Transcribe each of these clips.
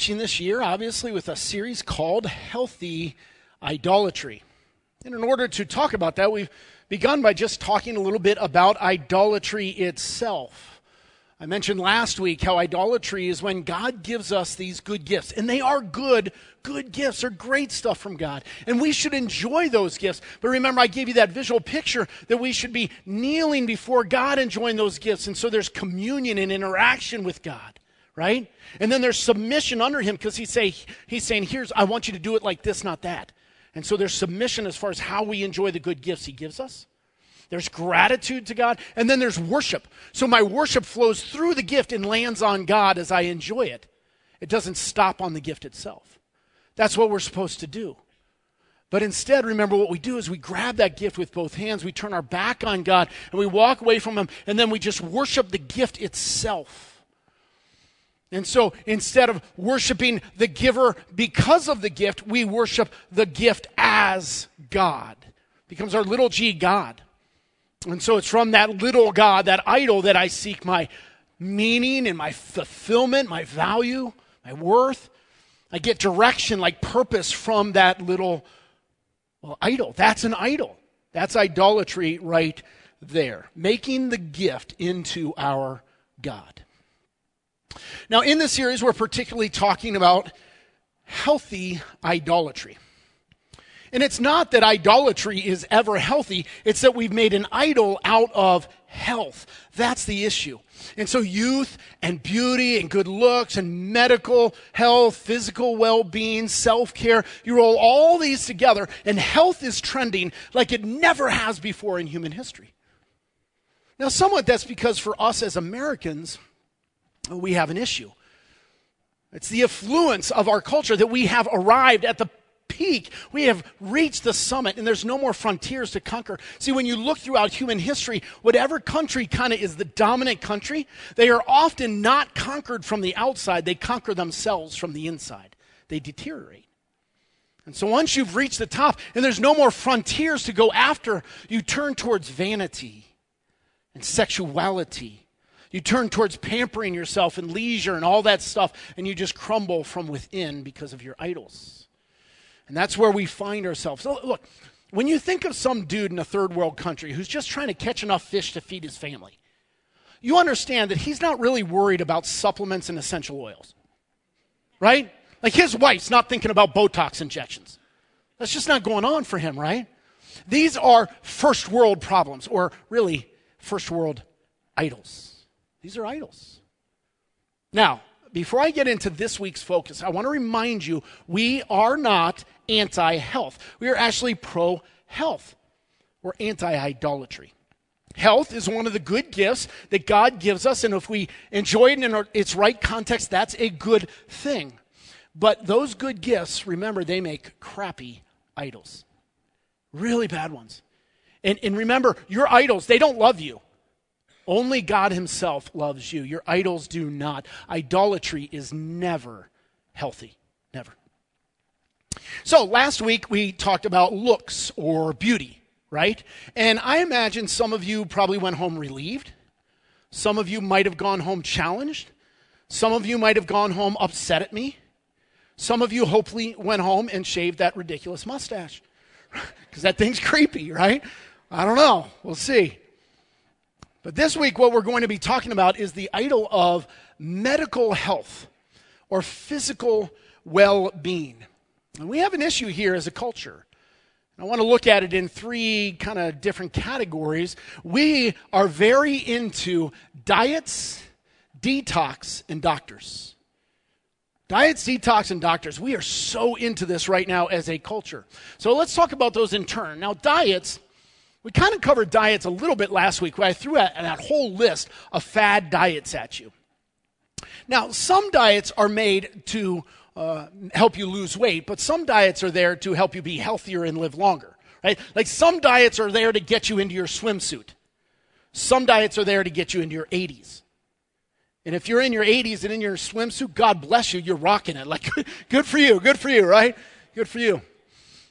are launching this year, obviously, with a series called Healthy Idolatry. And in order to talk about that, we've begun by just talking a little bit about idolatry itself. I mentioned last week how idolatry is when God gives us these good gifts, and they are good, good gifts. They're great stuff from God, and we should enjoy those gifts. But remember, I gave you that visual picture that we should be kneeling before God enjoying those gifts, and so there's communion and interaction with God right? And then there's submission under him because he's, say, he's saying, Here's, I want you to do it like this, not that. And so there's submission as far as how we enjoy the good gifts he gives us. There's gratitude to God, and then there's worship. So my worship flows through the gift and lands on God as I enjoy it. It doesn't stop on the gift itself. That's what we're supposed to do. But instead, remember what we do is we grab that gift with both hands, we turn our back on God, and we walk away from Him, and then we just worship the gift itself. And so instead of worshiping the giver because of the gift, we worship the gift as God. It becomes our little g God. And so it's from that little God, that idol, that I seek my meaning and my fulfillment, my value, my worth. I get direction, like purpose from that little well, idol. That's an idol. That's idolatry right there. Making the gift into our God. Now, in this series, we're particularly talking about healthy idolatry. And it's not that idolatry is ever healthy, it's that we've made an idol out of health. That's the issue. And so, youth and beauty and good looks and medical health, physical well being, self care, you roll all these together, and health is trending like it never has before in human history. Now, somewhat that's because for us as Americans, we have an issue. It's the affluence of our culture that we have arrived at the peak. We have reached the summit, and there's no more frontiers to conquer. See, when you look throughout human history, whatever country kind of is the dominant country, they are often not conquered from the outside, they conquer themselves from the inside. They deteriorate. And so once you've reached the top and there's no more frontiers to go after, you turn towards vanity and sexuality you turn towards pampering yourself and leisure and all that stuff, and you just crumble from within because of your idols. And that's where we find ourselves. So look, when you think of some dude in a third world country who's just trying to catch enough fish to feed his family, you understand that he's not really worried about supplements and essential oils. Right? Like his wife's not thinking about Botox injections. That's just not going on for him, right? These are first world problems, or really first world idols. These are idols. Now, before I get into this week's focus, I want to remind you we are not anti health. We are actually pro health. We're anti idolatry. Health is one of the good gifts that God gives us, and if we enjoy it in its right context, that's a good thing. But those good gifts, remember, they make crappy idols. Really bad ones. And, and remember, your idols, they don't love you. Only God Himself loves you. Your idols do not. Idolatry is never healthy. Never. So last week we talked about looks or beauty, right? And I imagine some of you probably went home relieved. Some of you might have gone home challenged. Some of you might have gone home upset at me. Some of you hopefully went home and shaved that ridiculous mustache. Because that thing's creepy, right? I don't know. We'll see. But this week, what we're going to be talking about is the idol of medical health or physical well being. And we have an issue here as a culture. I want to look at it in three kind of different categories. We are very into diets, detox, and doctors. Diets, detox, and doctors. We are so into this right now as a culture. So let's talk about those in turn. Now, diets we kind of covered diets a little bit last week where I threw out that whole list of fad diets at you. Now, some diets are made to uh, help you lose weight, but some diets are there to help you be healthier and live longer, right? Like some diets are there to get you into your swimsuit. Some diets are there to get you into your 80s. And if you're in your 80s and in your swimsuit, God bless you, you're rocking it. Like, good for you, good for you, right? Good for you.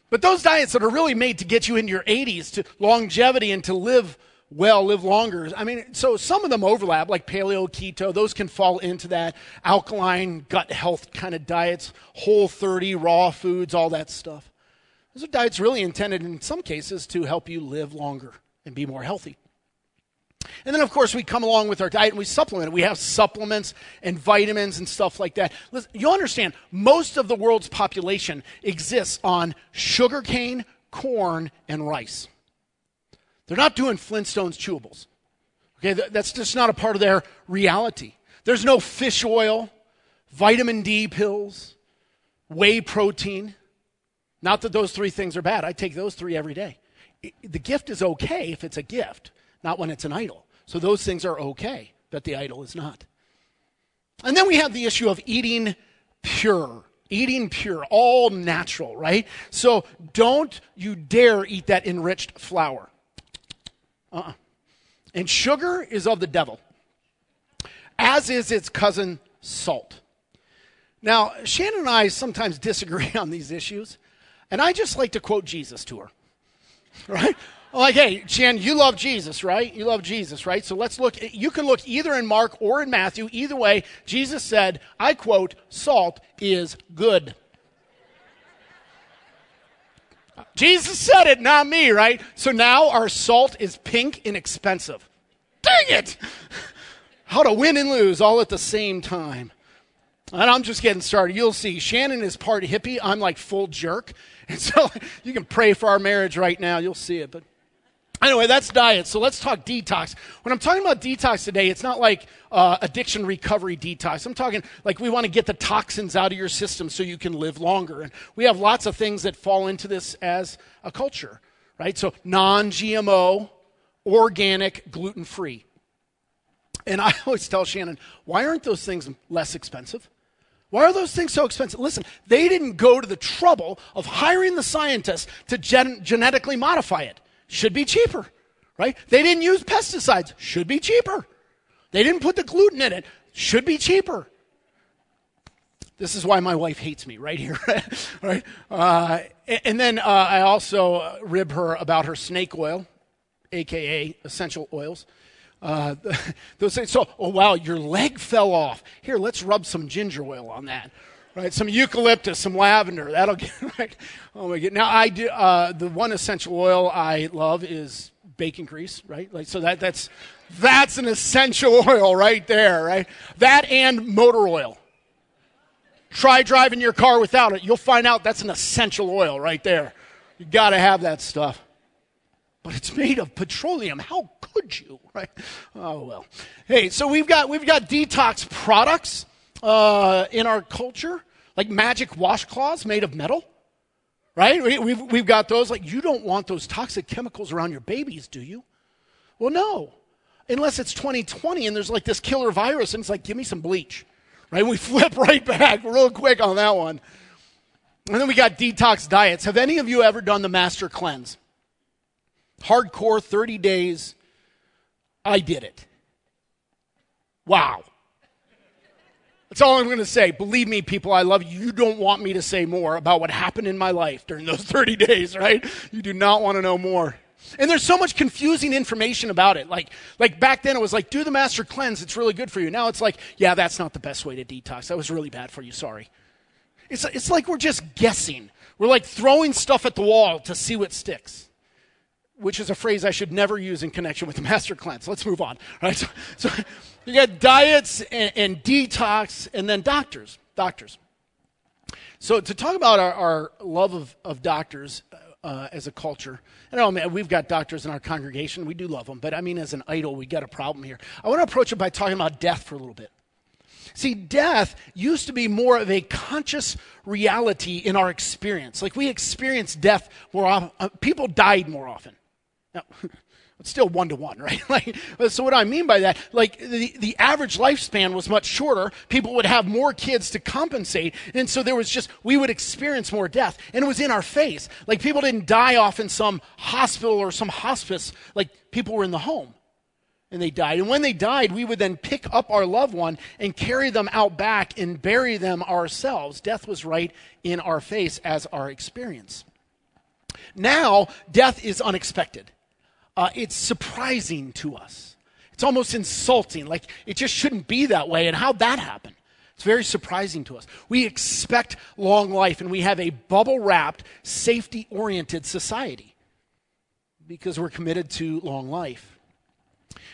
But those diets that are really made to get you into your 80s, to longevity, and to live well, live longer. I mean, so some of them overlap, like paleo, keto, those can fall into that alkaline gut health kind of diets, whole 30, raw foods, all that stuff. Those are diets really intended in some cases to help you live longer and be more healthy. And then, of course, we come along with our diet and we supplement it. We have supplements and vitamins and stuff like that. You understand, most of the world's population exists on sugarcane, corn, and rice. They're not doing Flintstones chewables. Okay, that's just not a part of their reality. There's no fish oil, vitamin D pills, whey protein. Not that those three things are bad. I take those three every day. The gift is okay if it's a gift not when it's an idol. So those things are okay, but the idol is not. And then we have the issue of eating pure. Eating pure, all natural, right? So don't you dare eat that enriched flour. Uh-uh. And sugar is of the devil, as is its cousin salt. Now, Shannon and I sometimes disagree on these issues, and I just like to quote Jesus to her, right? Like, hey, Chan, you love Jesus, right? You love Jesus, right? So let's look. You can look either in Mark or in Matthew. Either way, Jesus said, I quote, salt is good. Jesus said it, not me, right? So now our salt is pink and expensive. Dang it! How to win and lose all at the same time. And I'm just getting started. You'll see. Shannon is part hippie. I'm like full jerk. And so you can pray for our marriage right now. You'll see it. But Anyway, that's diet. So let's talk detox. When I'm talking about detox today, it's not like uh, addiction recovery detox. I'm talking like we want to get the toxins out of your system so you can live longer. And we have lots of things that fall into this as a culture, right? So non GMO, organic, gluten free. And I always tell Shannon, why aren't those things less expensive? Why are those things so expensive? Listen, they didn't go to the trouble of hiring the scientists to gen- genetically modify it should be cheaper, right? They didn't use pesticides, should be cheaper. They didn't put the gluten in it, should be cheaper. This is why my wife hates me right here, right? Uh, and then uh, I also rib her about her snake oil, aka essential oils. Uh, those say, so, oh wow, your leg fell off. Here, let's rub some ginger oil on that, right? Some eucalyptus, some lavender. That'll get right. Oh my god! Now I do uh, the one essential oil I love is bacon grease, right? Like so that that's that's an essential oil right there, right? That and motor oil. Try driving your car without it. You'll find out that's an essential oil right there. You got to have that stuff. But it's made of petroleum. How could you, right? Oh well. Hey, so we've got we've got detox products uh, in our culture, like magic washcloths made of metal, right? We, we've, we've got those. Like, you don't want those toxic chemicals around your babies, do you? Well, no. Unless it's 2020 and there's like this killer virus, and it's like, give me some bleach, right? We flip right back real quick on that one. And then we got detox diets. Have any of you ever done the master cleanse? Hardcore 30 days. I did it. Wow. That's all I'm going to say. Believe me, people, I love you. You don't want me to say more about what happened in my life during those 30 days, right? You do not want to know more. And there's so much confusing information about it. Like, like back then it was like, do the master cleanse. It's really good for you. Now it's like, yeah, that's not the best way to detox. That was really bad for you. Sorry. It's, it's like we're just guessing. We're like throwing stuff at the wall to see what sticks which is a phrase I should never use in connection with the master cleanse. Let's move on. All right, so, so you got diets and, and, detox, and then doctors. Doctors. So to talk about our, our love of, of doctors uh, as a culture, I know man, we've got doctors in our congregation. We do love them, but I mean, as an idol, we got a problem here. I want to approach it by talking about death for a little bit. See, death used to be more of a conscious reality in our experience. Like we experience death more often. Uh, people died more often. Now, it's still one to one, right? like, so what I mean by that, like the, the average lifespan was much shorter. People would have more kids to compensate. And so there was just, we would experience more death. And it was in our face. Like people didn't die off in some hospital or some hospice. Like people were in the home and they died. And when they died, we would then pick up our loved one and carry them out back and bury them ourselves. Death was right in our face as our experience. Now, death is unexpected uh, it's surprising to us. It's almost insulting. Like it just shouldn't be that way. And how'd that happen? It's very surprising to us. We expect long life, and we have a bubble wrapped, safety oriented society because we're committed to long life.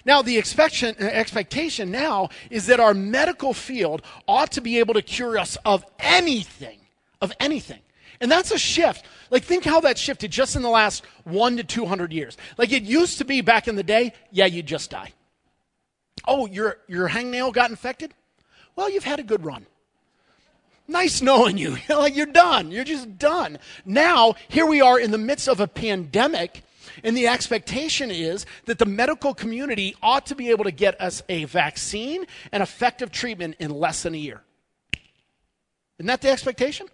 Now, the expectation now is that our medical field ought to be able to cure us of anything, of anything. And that's a shift. Like, think how that shifted just in the last one to 200 years. Like, it used to be back in the day, yeah, you'd just die. Oh, your, your hangnail got infected? Well, you've had a good run. Nice knowing you. like, you're done. You're just done. Now, here we are in the midst of a pandemic and the expectation is that the medical community ought to be able to get us a vaccine and effective treatment in less than a year. Isn't that the expectation?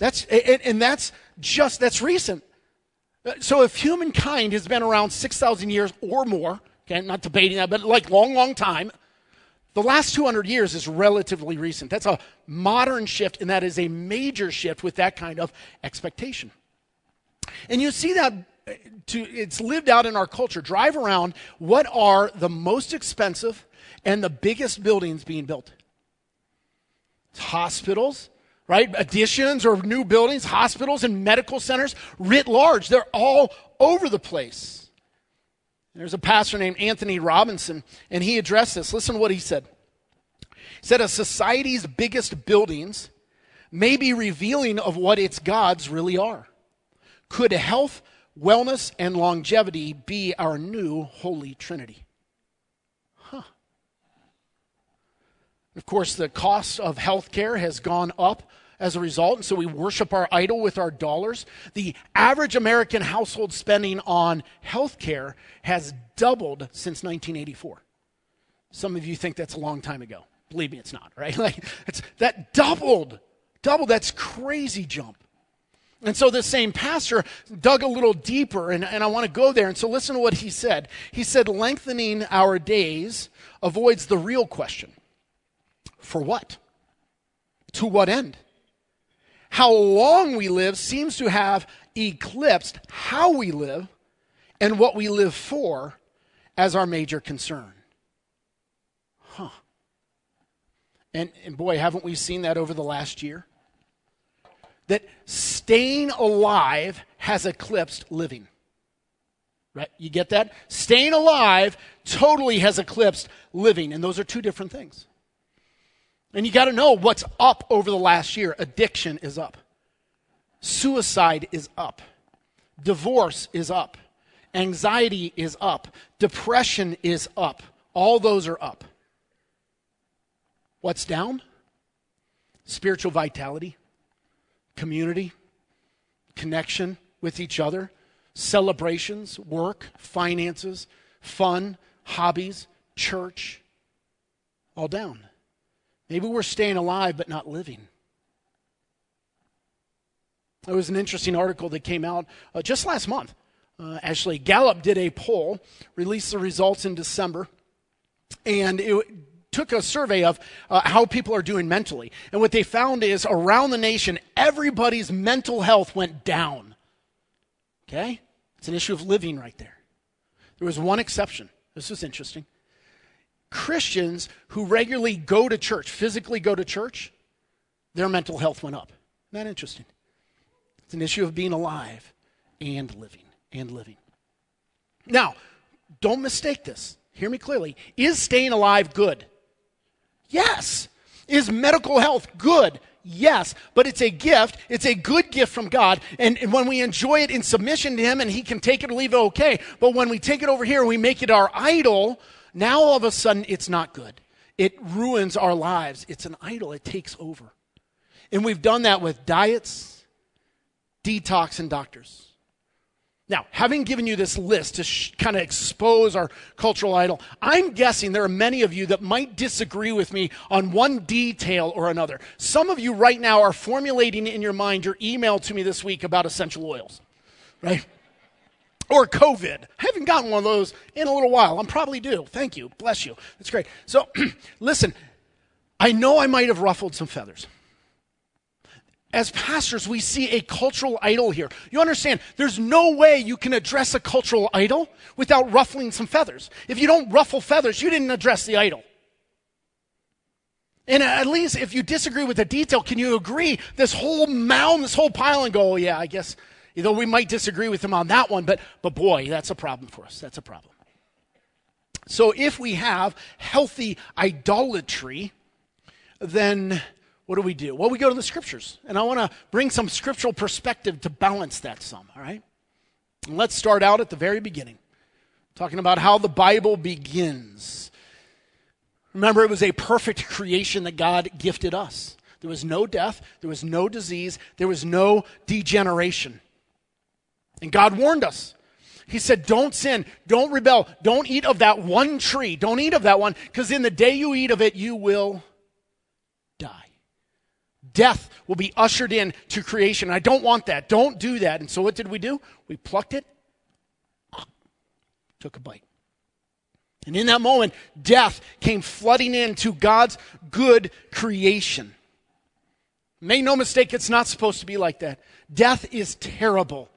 That's, and that's just, that's recent. Uh, so if humankind has been around 6,000 years or more, okay, not debating that, but like long, long time, the last 200 years is relatively recent. That's a modern shift, and that is a major shift with that kind of expectation. And you see that uh, to, it's lived out in our culture. Drive around. What are the most expensive and the biggest buildings being built? It's hospitals, right? Additions or new buildings, hospitals and medical centers writ large. They're all over the place. There's a pastor named Anthony Robinson, and he addressed this. Listen to what he said. He said, A society's biggest buildings may be revealing of what its gods really are. Could health wellness and longevity be our new holy trinity. Huh. Of course, the cost of health care has gone up as a result, and so we worship our idol with our dollars. The average American household spending on health care has doubled since 1984. Some of you think that's a long time ago. Believe me, it's not, right? Like, that doubled. Doubled. That's crazy jump. And so the same pastor dug a little deeper, and, and I want to go there. And so listen to what he said. He said, lengthening our days avoids the real question for what? To what end? How long we live seems to have eclipsed how we live and what we live for as our major concern. Huh. And, and boy, haven't we seen that over the last year? that staying alive has eclipsed living. Right? You get that? Staying alive totally has eclipsed living, and those are two different things. And you got to know what's up over the last year. Addiction is up. Suicide is up. Divorce is up. Anxiety is up. Depression is up. All those are up. What's down? Spiritual vitality community, connection with each other, celebrations, work, finances, fun, hobbies, church, all down. Maybe we're staying alive but not living. There was an interesting article that came out uh, just last month. Uh, actually, Gallup did a poll, released the results in December, and it took a survey of uh, how people are doing mentally. And what they found is around the nation, everybody's mental health went down. Okay? It's an issue of living right there. There was one exception. This was interesting. Christians who regularly go to church, physically go to church, their mental health went up. Isn't that interesting? It's an issue of being alive and living and living. Now, don't mistake this. Hear me clearly. Is staying alive good? Yes. Is medical health good? Yes, but it's a gift. It's a good gift from God. And, and, when we enjoy it in submission to Him and He can take it or leave it, okay. But when we take it over here and we make it our idol, now all of a sudden it's not good. It ruins our lives. It's an idol, it takes over. And we've done that with diets, detox, and doctors. Now, having given you this list to sh- kind of expose our cultural idol, I'm guessing there are many of you that might disagree with me on one detail or another. Some of you right now are formulating in your mind your email to me this week about essential oils, right? Or COVID. I haven't gotten one of those in a little while. I'm probably due. Thank you. Bless you. That's great. So, listen, I know I might have ruffled some feathers. as pastors, we see a cultural idol here. You understand, there's no way you can address a cultural idol without ruffling some feathers. If you don't ruffle feathers, you didn't address the idol. And at least if you disagree with the detail, can you agree this whole mound, this whole pile, and go, oh, yeah, I guess, though we might disagree with him on that one, but, but boy, that's a problem for us. That's a problem. So if we have healthy idolatry, then what do we do? Well, we go to the scriptures. And I want to bring some scriptural perspective to balance that some, all right? And let's start out at the very beginning, talking about how the Bible begins. Remember, it was a perfect creation that God gifted us. There was no death, there was no disease, there was no degeneration. And God warned us. He said, Don't sin, don't rebel, don't eat of that one tree, don't eat of that one, because in the day you eat of it, you will die. Death will be ushered in to creation. I don't want that. Don't do that. And so what did we do? We plucked it, took a bite. And in that moment, death came flooding into God's good creation. Make no mistake, it's not supposed to be like that. Death is terrible.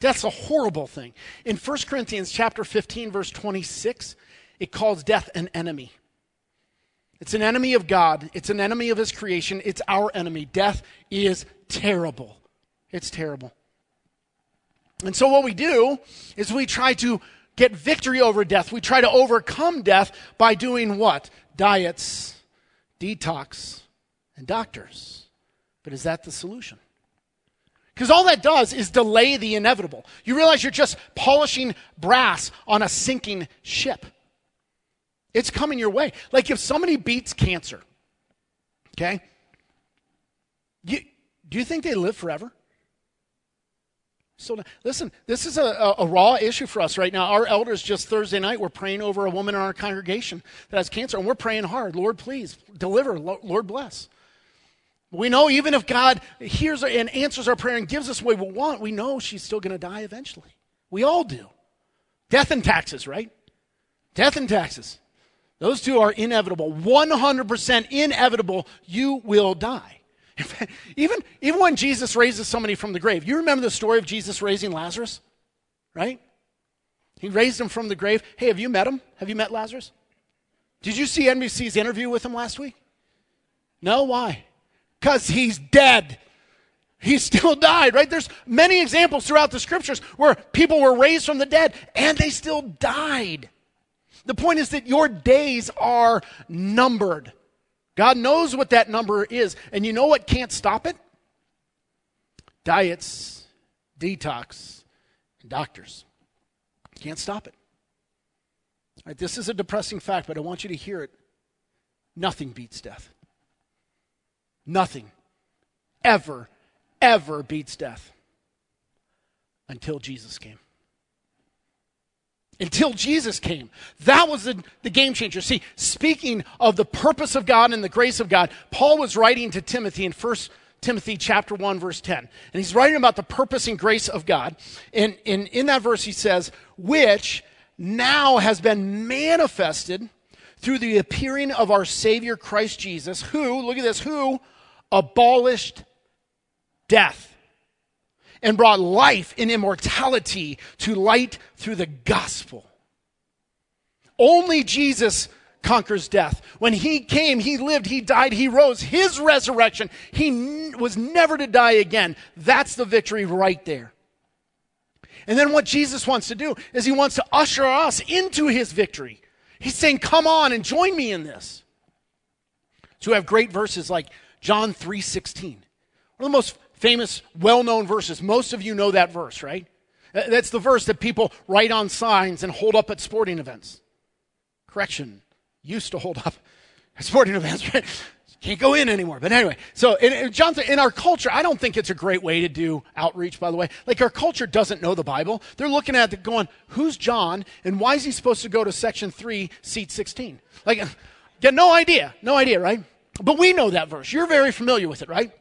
That's a horrible thing. In 1 Corinthians chapter 15 verse 26, it calls death an enemy. It's an enemy of God. It's an enemy of his creation. It's our enemy. Death is terrible. It's terrible. And so what we do is we try to get victory over death. We try to overcome death by doing what? Diets, detox, and doctors. But is that the solution? Because all that does is delay the inevitable. You realize you're just polishing brass on a sinking ship. It's coming your way. Like if somebody beats cancer, okay? You, do you think they live forever? So listen, this is a, a, a, raw issue for us right now. Our elders just Thursday night were praying over a woman in our congregation that has cancer, and we're praying hard. Lord, please deliver. Lord, bless. We know even if God hears and answers our prayer and gives us what we want, we know she's still going to die eventually. We all do. Death and taxes, right? Death and taxes. Those two are inevitable. 100% inevitable. You will die. even, even when Jesus raises somebody from the grave, you remember the story of Jesus raising Lazarus? Right? He raised him from the grave. Hey, have you met him? Have you met Lazarus? Did you see NBC's interview with him last week? No? Why? Because he's dead. He still died, right? There's many examples throughout the scriptures where people were raised from the dead and they still died. The point is that your days are numbered. God knows what that number is. And you know what can't stop it? Diets, detox, and doctors. Can't stop it. This is a depressing fact, but I want you to hear it. Nothing beats death. Nothing ever, ever beats death until Jesus came. Until Jesus came. That was the, the game changer. See, speaking of the purpose of God and the grace of God, Paul was writing to Timothy in 1 Timothy chapter 1, verse 10. And he's writing about the purpose and grace of God. And, and in that verse, he says, which now has been manifested through the appearing of our Savior Christ Jesus, who, look at this, who abolished death and brought life and immortality to light through the gospel. Only Jesus conquers death. When he came, he lived, he died, he rose. His resurrection, he n- was never to die again. That's the victory right there. And then what Jesus wants to do is he wants to usher us into his victory. He's saying, Come on and join me in this. So we have great verses like John 3:16. One of the most famous, well-known verses. Most of you know that verse, right? That's the verse that people write on signs and hold up at sporting events. Correction, used to hold up at sporting events, right? Can't go in anymore. But anyway, so in, in, John, in our culture, I don't think it's a great way to do outreach, by the way. Like our culture doesn't know the Bible. They're looking at it going, who's John and why is he supposed to go to section 3, seat 16? Like, get no idea. No idea, right? But we know that verse. You're very familiar with it, right?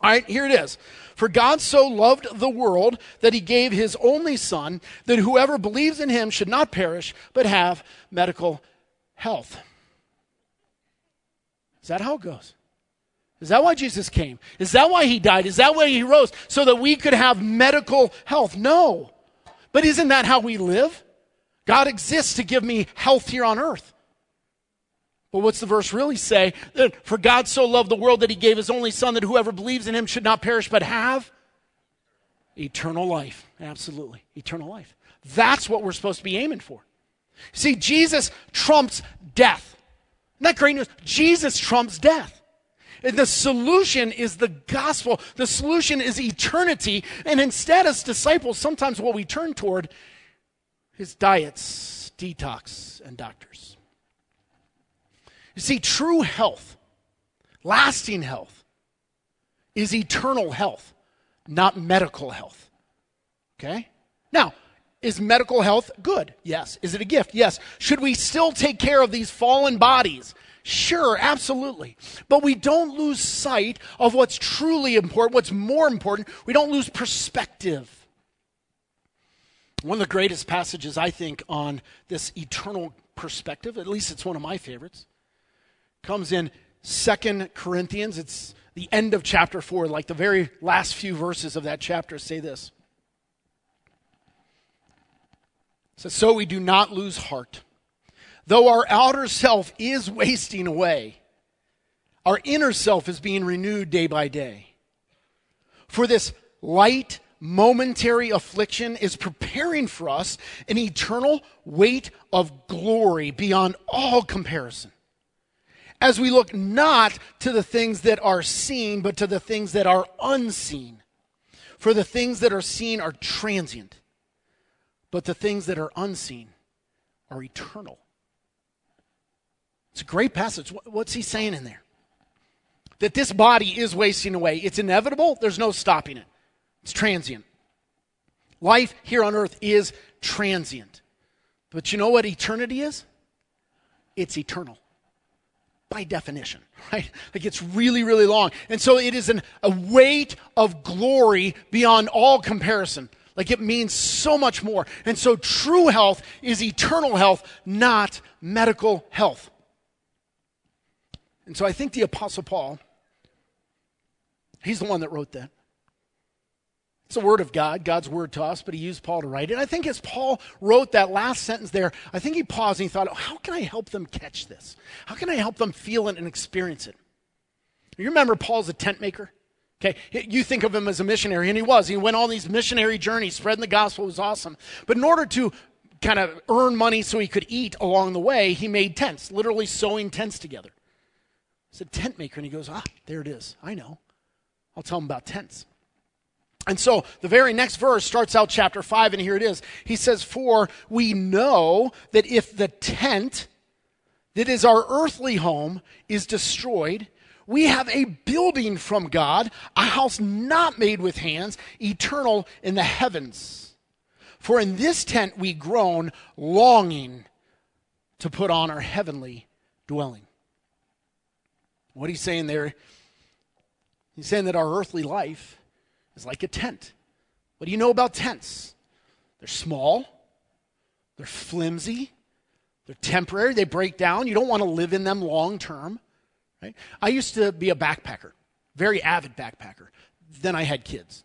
All right, here it is. For God so loved the world that he gave his only Son, that whoever believes in him should not perish, but have medical health. Is that how it goes? Is that why Jesus came? Is that why he died? Is that why he rose? So that we could have medical health? No. But isn't that how we live? God exists to give me health here on earth. But what's the verse really say? For God so loved the world that he gave his only son that whoever believes in him should not perish but have eternal life. Absolutely. Eternal life. That's what we're supposed to be aiming for. See, Jesus trumps death. Isn't that great news? Jesus trumps death. And the solution is the gospel. The solution is eternity. And instead, as disciples, sometimes what we turn toward is diets, detox, and doctors. You see, true health, lasting health, is eternal health, not medical health. Okay? Now, is medical health good? Yes. Is it a gift? Yes. Should we still take care of these fallen bodies? Sure, absolutely. But we don't lose sight of what's truly important, what's more important. We don't lose perspective. One of the greatest passages, I think, on this eternal perspective, at least it's one of my favorites, comes in Second Corinthians. It's the end of chapter 4, like the very last few verses of that chapter say this. It says, So we do not lose heart. Though our outer self is wasting away, our inner self is being renewed day by day. For this light, momentary affliction is preparing for us an eternal weight of glory beyond all comparison. As we look not to the things that are seen, but to the things that are unseen. For the things that are seen are transient, but the things that are unseen are eternal. It's a great passage. What's he saying in there? That this body is wasting away. It's inevitable, there's no stopping it. It's transient. Life here on earth is transient. But you know what eternity is? It's eternal. By definition, right? Like it's really, really long. And so it is an, a weight of glory beyond all comparison. Like it means so much more. And so true health is eternal health, not medical health. And so I think the Apostle Paul, he's the one that wrote that. It's the word of God, God's word to us, but he used Paul to write it. And I think as Paul wrote that last sentence there, I think he paused and he thought, oh, how can I help them catch this? How can I help them feel it and experience it? You remember Paul's a tent maker? Okay, you think of him as a missionary, and he was. He went on these missionary journeys, spreading the gospel was awesome. But in order to kind of earn money so he could eat along the way, he made tents, literally sewing tents together. I a tent maker. And he goes, ah, there it is. I know. I'll tell him about tents. And so the very next verse starts out chapter 5, and here it is. He says, For we know that if the tent that is our earthly home is destroyed, we have a building from God, a house not made with hands, eternal in the heavens. For in this tent we groan, longing to put on our heavenly dwelling. What he's saying there, he's saying that our earthly life is like a tent. What do you know about tents? They're small, they're flimsy, they're temporary, they break down. You don't want to live in them long term. Right? I used to be a backpacker, very avid backpacker. Then I had kids.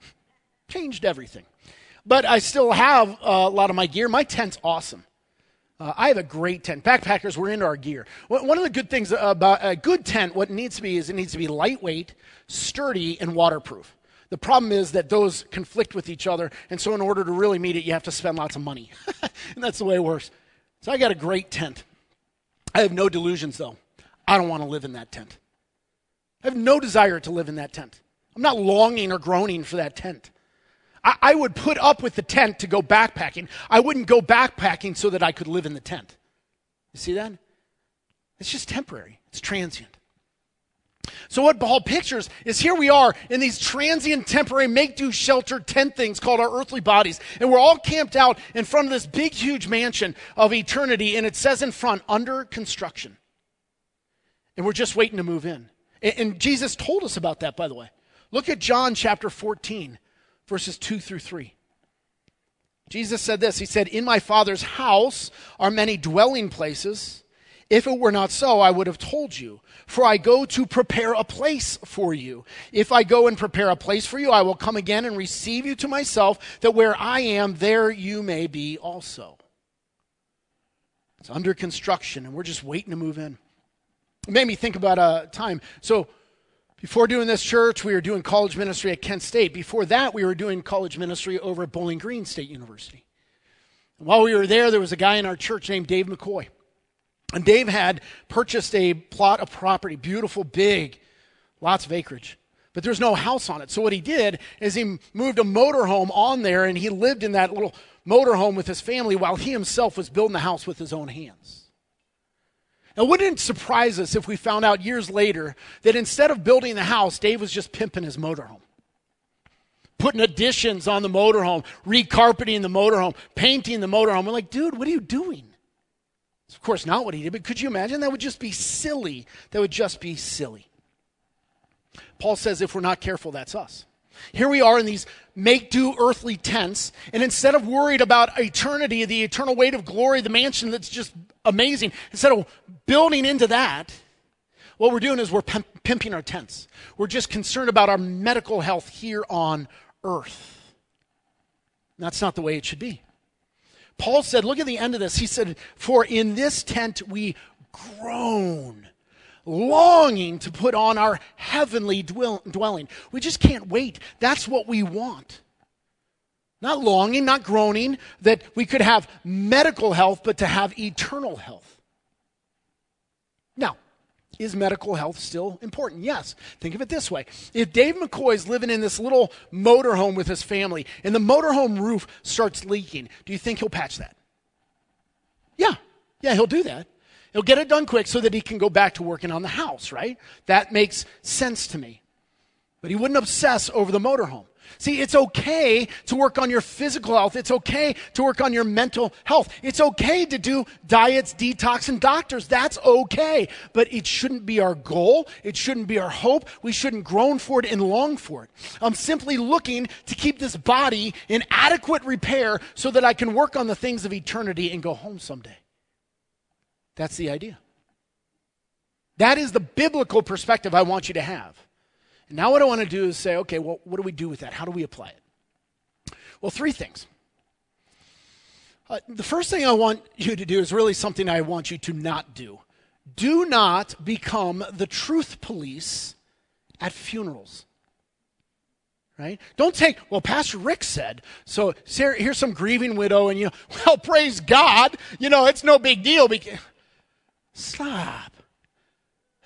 Changed everything. But I still have a lot of my gear. My tent's awesome. Uh, I have a great tent. Backpackers, we're into our gear. One of the good things about a good tent, what it needs to be is it needs to be lightweight, sturdy, and waterproof. The problem is that those conflict with each other, and so in order to really meet it, you have to spend lots of money. and that's the way it works. So I got a great tent. I have no delusions, though. I don't want to live in that tent. I have no desire to live in that tent. I'm not longing or groaning for that tent. I, I would put up with the tent to go backpacking. I wouldn't go backpacking so that I could live in the tent. You see that? It's just temporary, it's transient. So, what Paul pictures is here we are in these transient, temporary, make do shelter tent things called our earthly bodies. And we're all camped out in front of this big, huge mansion of eternity. And it says in front, under construction. And we're just waiting to move in. And, and Jesus told us about that, by the way. Look at John chapter 14 verses 2 through 3. Jesus said this He said, In my Father's house are many dwelling places. If it were not so, I would have told you. For I go to prepare a place for you. If I go and prepare a place for you, I will come again and receive you to myself, that where I am, there you may be also. It's under construction, and we're just waiting to move in. It made me think about a time. So, before doing this church, we were doing college ministry at Kent State. Before that, we were doing college ministry over at Bowling Green State University. And while we were there, there was a guy in our church named Dave McCoy. And Dave had purchased a plot of property, beautiful, big, lots of acreage. But there's no house on it. So what he did is he moved a motorhome on there and he lived in that little motorhome with his family while he himself was building the house with his own hands. Now, wouldn't it surprise us if we found out years later that instead of building the house, Dave was just pimping his motorhome? Putting additions on the motorhome, recarpeting the motorhome, painting the motorhome. We're like, dude, what are you doing? It's of course not what he did, but could you imagine? That would just be silly. That would just be silly. Paul says if we're not careful, that's us. Here we are in these make do earthly tents, and instead of worried about eternity, the eternal weight of glory, the mansion that's just amazing, instead of building into that, what we're doing is we're pimping our tents. We're just concerned about our medical health here on earth. That's not the way it should be. Paul said, look at the end of this. He said, For in this tent we groan, longing to put on our heavenly dwelling. We just can't wait. That's what we want. Not longing, not groaning, that we could have medical health, but to have eternal health. Is medical health still important? Yes. Think of it this way. If Dave McCoy is living in this little motorhome with his family and the motorhome roof starts leaking, do you think he'll patch that? Yeah. Yeah, he'll do that. He'll get it done quick so that he can go back to working on the house, right? That makes sense to me. But he wouldn't obsess over the motorhome. See, it's okay to work on your physical health. It's okay to work on your mental health. It's okay to do diets, detox, and doctors. That's okay. But it shouldn't be our goal. It shouldn't be our hope. We shouldn't groan for it and long for it. I'm simply looking to keep this body in adequate repair so that I can work on the things of eternity and go home someday. That's the idea. That is the biblical perspective I want you to have. Now, what I want to do is say, okay, well, what do we do with that? How do we apply it? Well, three things. Uh, the first thing I want you to do is really something I want you to not do. Do not become the truth police at funerals. Right? Don't take, well, Pastor Rick said, so here's some grieving widow, and you, know, well, praise God, you know, it's no big deal. Because, stop.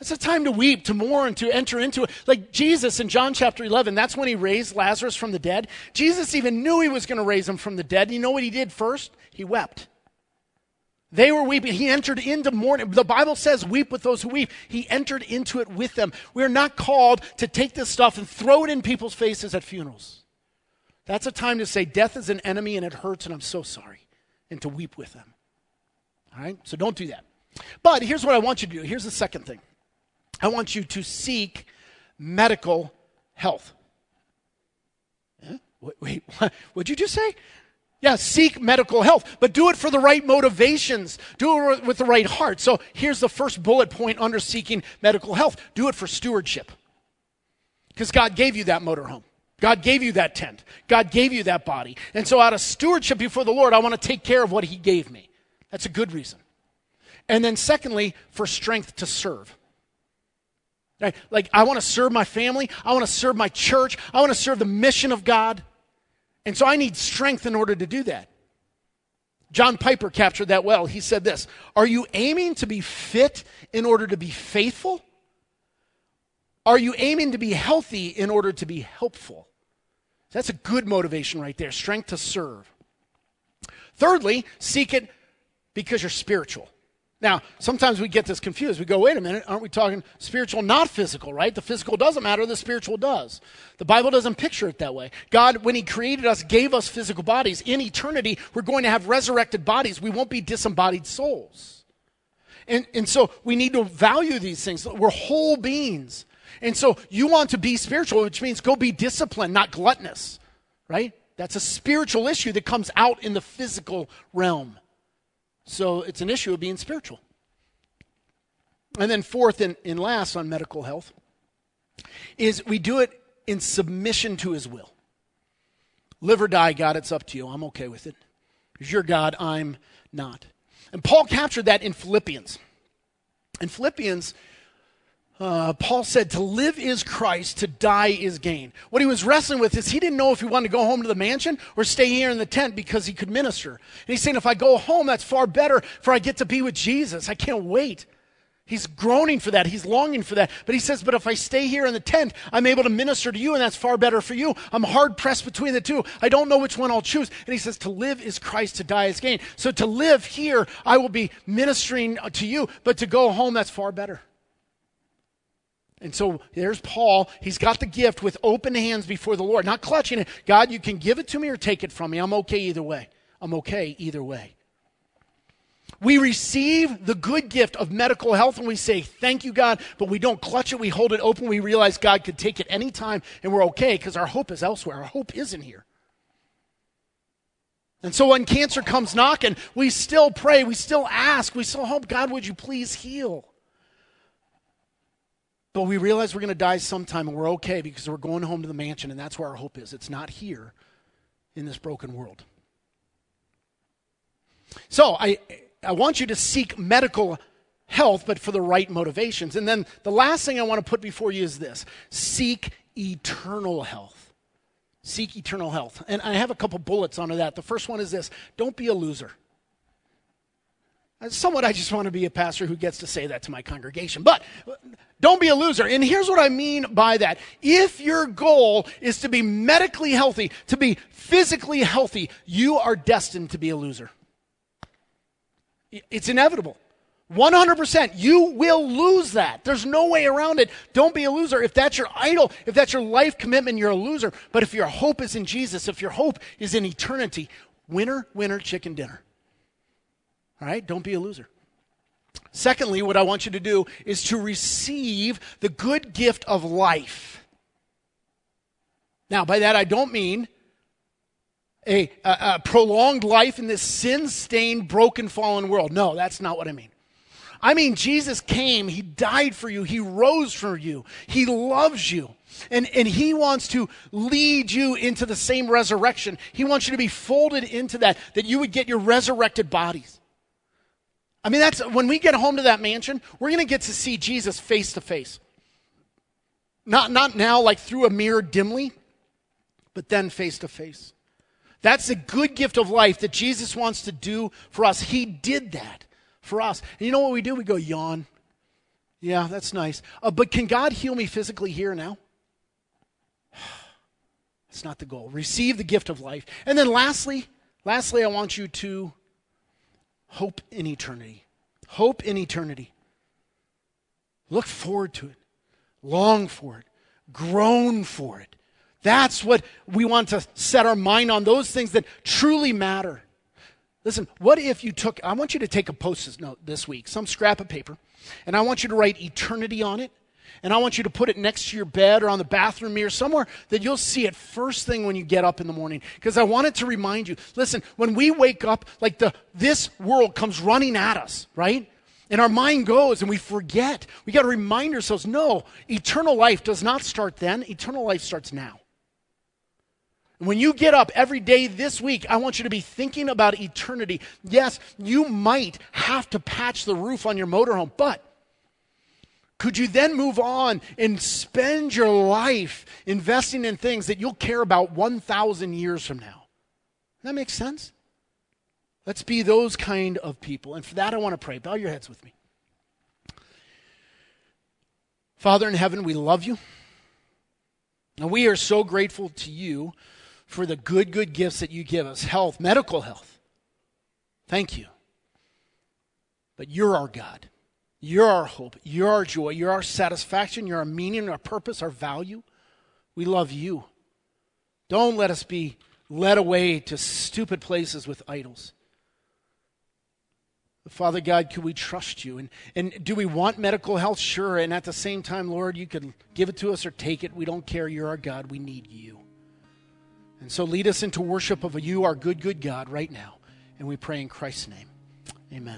It's a time to weep, to mourn, to enter into it. Like Jesus in John chapter 11, that's when he raised Lazarus from the dead. Jesus even knew he was going to raise him from the dead. You know what he did first? He wept. They were weeping. He entered into mourning. The Bible says, weep with those who weep. He entered into it with them. We're not called to take this stuff and throw it in people's faces at funerals. That's a time to say, death is an enemy and it hurts and I'm so sorry, and to weep with them. All right? So don't do that. But here's what I want you to do. Here's the second thing. I want you to seek medical health. Wait, what would you just say? Yeah, seek medical health, but do it for the right motivations. Do it with the right heart. So here's the first bullet point under seeking medical health do it for stewardship. Because God gave you that motorhome. God gave you that tent. God gave you that body. And so, out of stewardship before the Lord, I want to take care of what He gave me. That's a good reason. And then, secondly, for strength to serve. Right? Like, I want to serve my family. I want to serve my church. I want to serve the mission of God. And so I need strength in order to do that. John Piper captured that well. He said this Are you aiming to be fit in order to be faithful? Are you aiming to be healthy in order to be helpful? That's a good motivation right there strength to serve. Thirdly, seek it because you're spiritual. Now, sometimes we get this confused. We go, wait a minute, aren't we talking spiritual, not physical, right? The physical doesn't matter, the spiritual does. The Bible doesn't picture it that way. God, when He created us, gave us physical bodies. In eternity, we're going to have resurrected bodies. We won't be disembodied souls. And, and so we need to value these things. We're whole beings. And so you want to be spiritual, which means go be disciplined, not gluttonous, right? That's a spiritual issue that comes out in the physical realm. So it's an issue of being spiritual. And then, fourth and, and last on medical health, is we do it in submission to his will. Live or die, God, it's up to you. I'm okay with it. Because you're God, I'm not. And Paul captured that in Philippians. In Philippians, uh, Paul said, To live is Christ, to die is gain. What he was wrestling with is he didn't know if he wanted to go home to the mansion or stay here in the tent because he could minister. And he's saying, If I go home, that's far better, for I get to be with Jesus. I can't wait. He's groaning for that. He's longing for that. But he says, But if I stay here in the tent, I'm able to minister to you, and that's far better for you. I'm hard pressed between the two. I don't know which one I'll choose. And he says, To live is Christ, to die is gain. So to live here, I will be ministering to you, but to go home, that's far better. And so there's Paul. He's got the gift with open hands before the Lord, not clutching it. God, you can give it to me or take it from me. I'm okay either way. I'm okay either way. We receive the good gift of medical health and we say, Thank you, God, but we don't clutch it. We hold it open. We realize God could take it anytime and we're okay because our hope is elsewhere. Our hope isn't here. And so when cancer comes knocking, we still pray, we still ask, we still hope, God, would you please heal? But we realize we're going to die sometime and we're okay because we're going home to the mansion and that's where our hope is. It's not here in this broken world. So I I want you to seek medical health, but for the right motivations. And then the last thing I want to put before you is this seek eternal health. Seek eternal health. And I have a couple bullets onto that. The first one is this don't be a loser. Uh, somewhat, I just want to be a pastor who gets to say that to my congregation. But uh, don't be a loser. And here's what I mean by that. If your goal is to be medically healthy, to be physically healthy, you are destined to be a loser. It's inevitable. 100%. You will lose that. There's no way around it. Don't be a loser. If that's your idol, if that's your life commitment, you're a loser. But if your hope is in Jesus, if your hope is in eternity, winner, winner, chicken dinner. All right? Don't be a loser. Secondly, what I want you to do is to receive the good gift of life. Now, by that I don't mean a, a, a prolonged life in this sin stained, broken, fallen world. No, that's not what I mean. I mean, Jesus came, He died for you, He rose for you, He loves you. And, and he wants to lead you into the same resurrection. He wants you to be folded into that, that you would get your resurrected bodies. I mean, that's when we get home to that mansion, we're going to get to see Jesus face to face. Not, not now, like through a mirror dimly, but then face to face. That's the good gift of life that Jesus wants to do for us. He did that for us. And you know what we do? We go, yawn. Yeah, that's nice. Uh, but can God heal me physically here now? That's not the goal. Receive the gift of life. And then lastly, lastly, I want you to hope in eternity. Hope in eternity. Look forward to it. Long for it. Groan for it. That's what we want to set our mind on, those things that truly matter. Listen, what if you took, I want you to take a post it note this week, some scrap of paper, and I want you to write eternity on it, and I want you to put it next to your bed or on the bathroom mirror, somewhere that you'll see it first thing when you get up in the morning. Because I want it to remind you listen, when we wake up, like the, this world comes running at us, right? And our mind goes and we forget. We got to remind ourselves no, eternal life does not start then, eternal life starts now. When you get up every day this week, I want you to be thinking about eternity. Yes, you might have to patch the roof on your motorhome, but could you then move on and spend your life investing in things that you'll care about 1,000 years from now? That makes sense? Let's be those kind of people. And for that, I want to pray. Bow your heads with me. Father in heaven, we love you. And we are so grateful to you for the good, good gifts that you give us health, medical health. Thank you. But you're our God. You're our hope. You're our joy. You're our satisfaction. You're our meaning, our purpose, our value. We love you. Don't let us be led away to stupid places with idols. Father God, could we trust you? And, and do we want medical health? Sure. And at the same time, Lord, you could give it to us or take it. We don't care. You're our God. We need you. And so lead us into worship of you, our good, good God, right now. And we pray in Christ's name. Amen.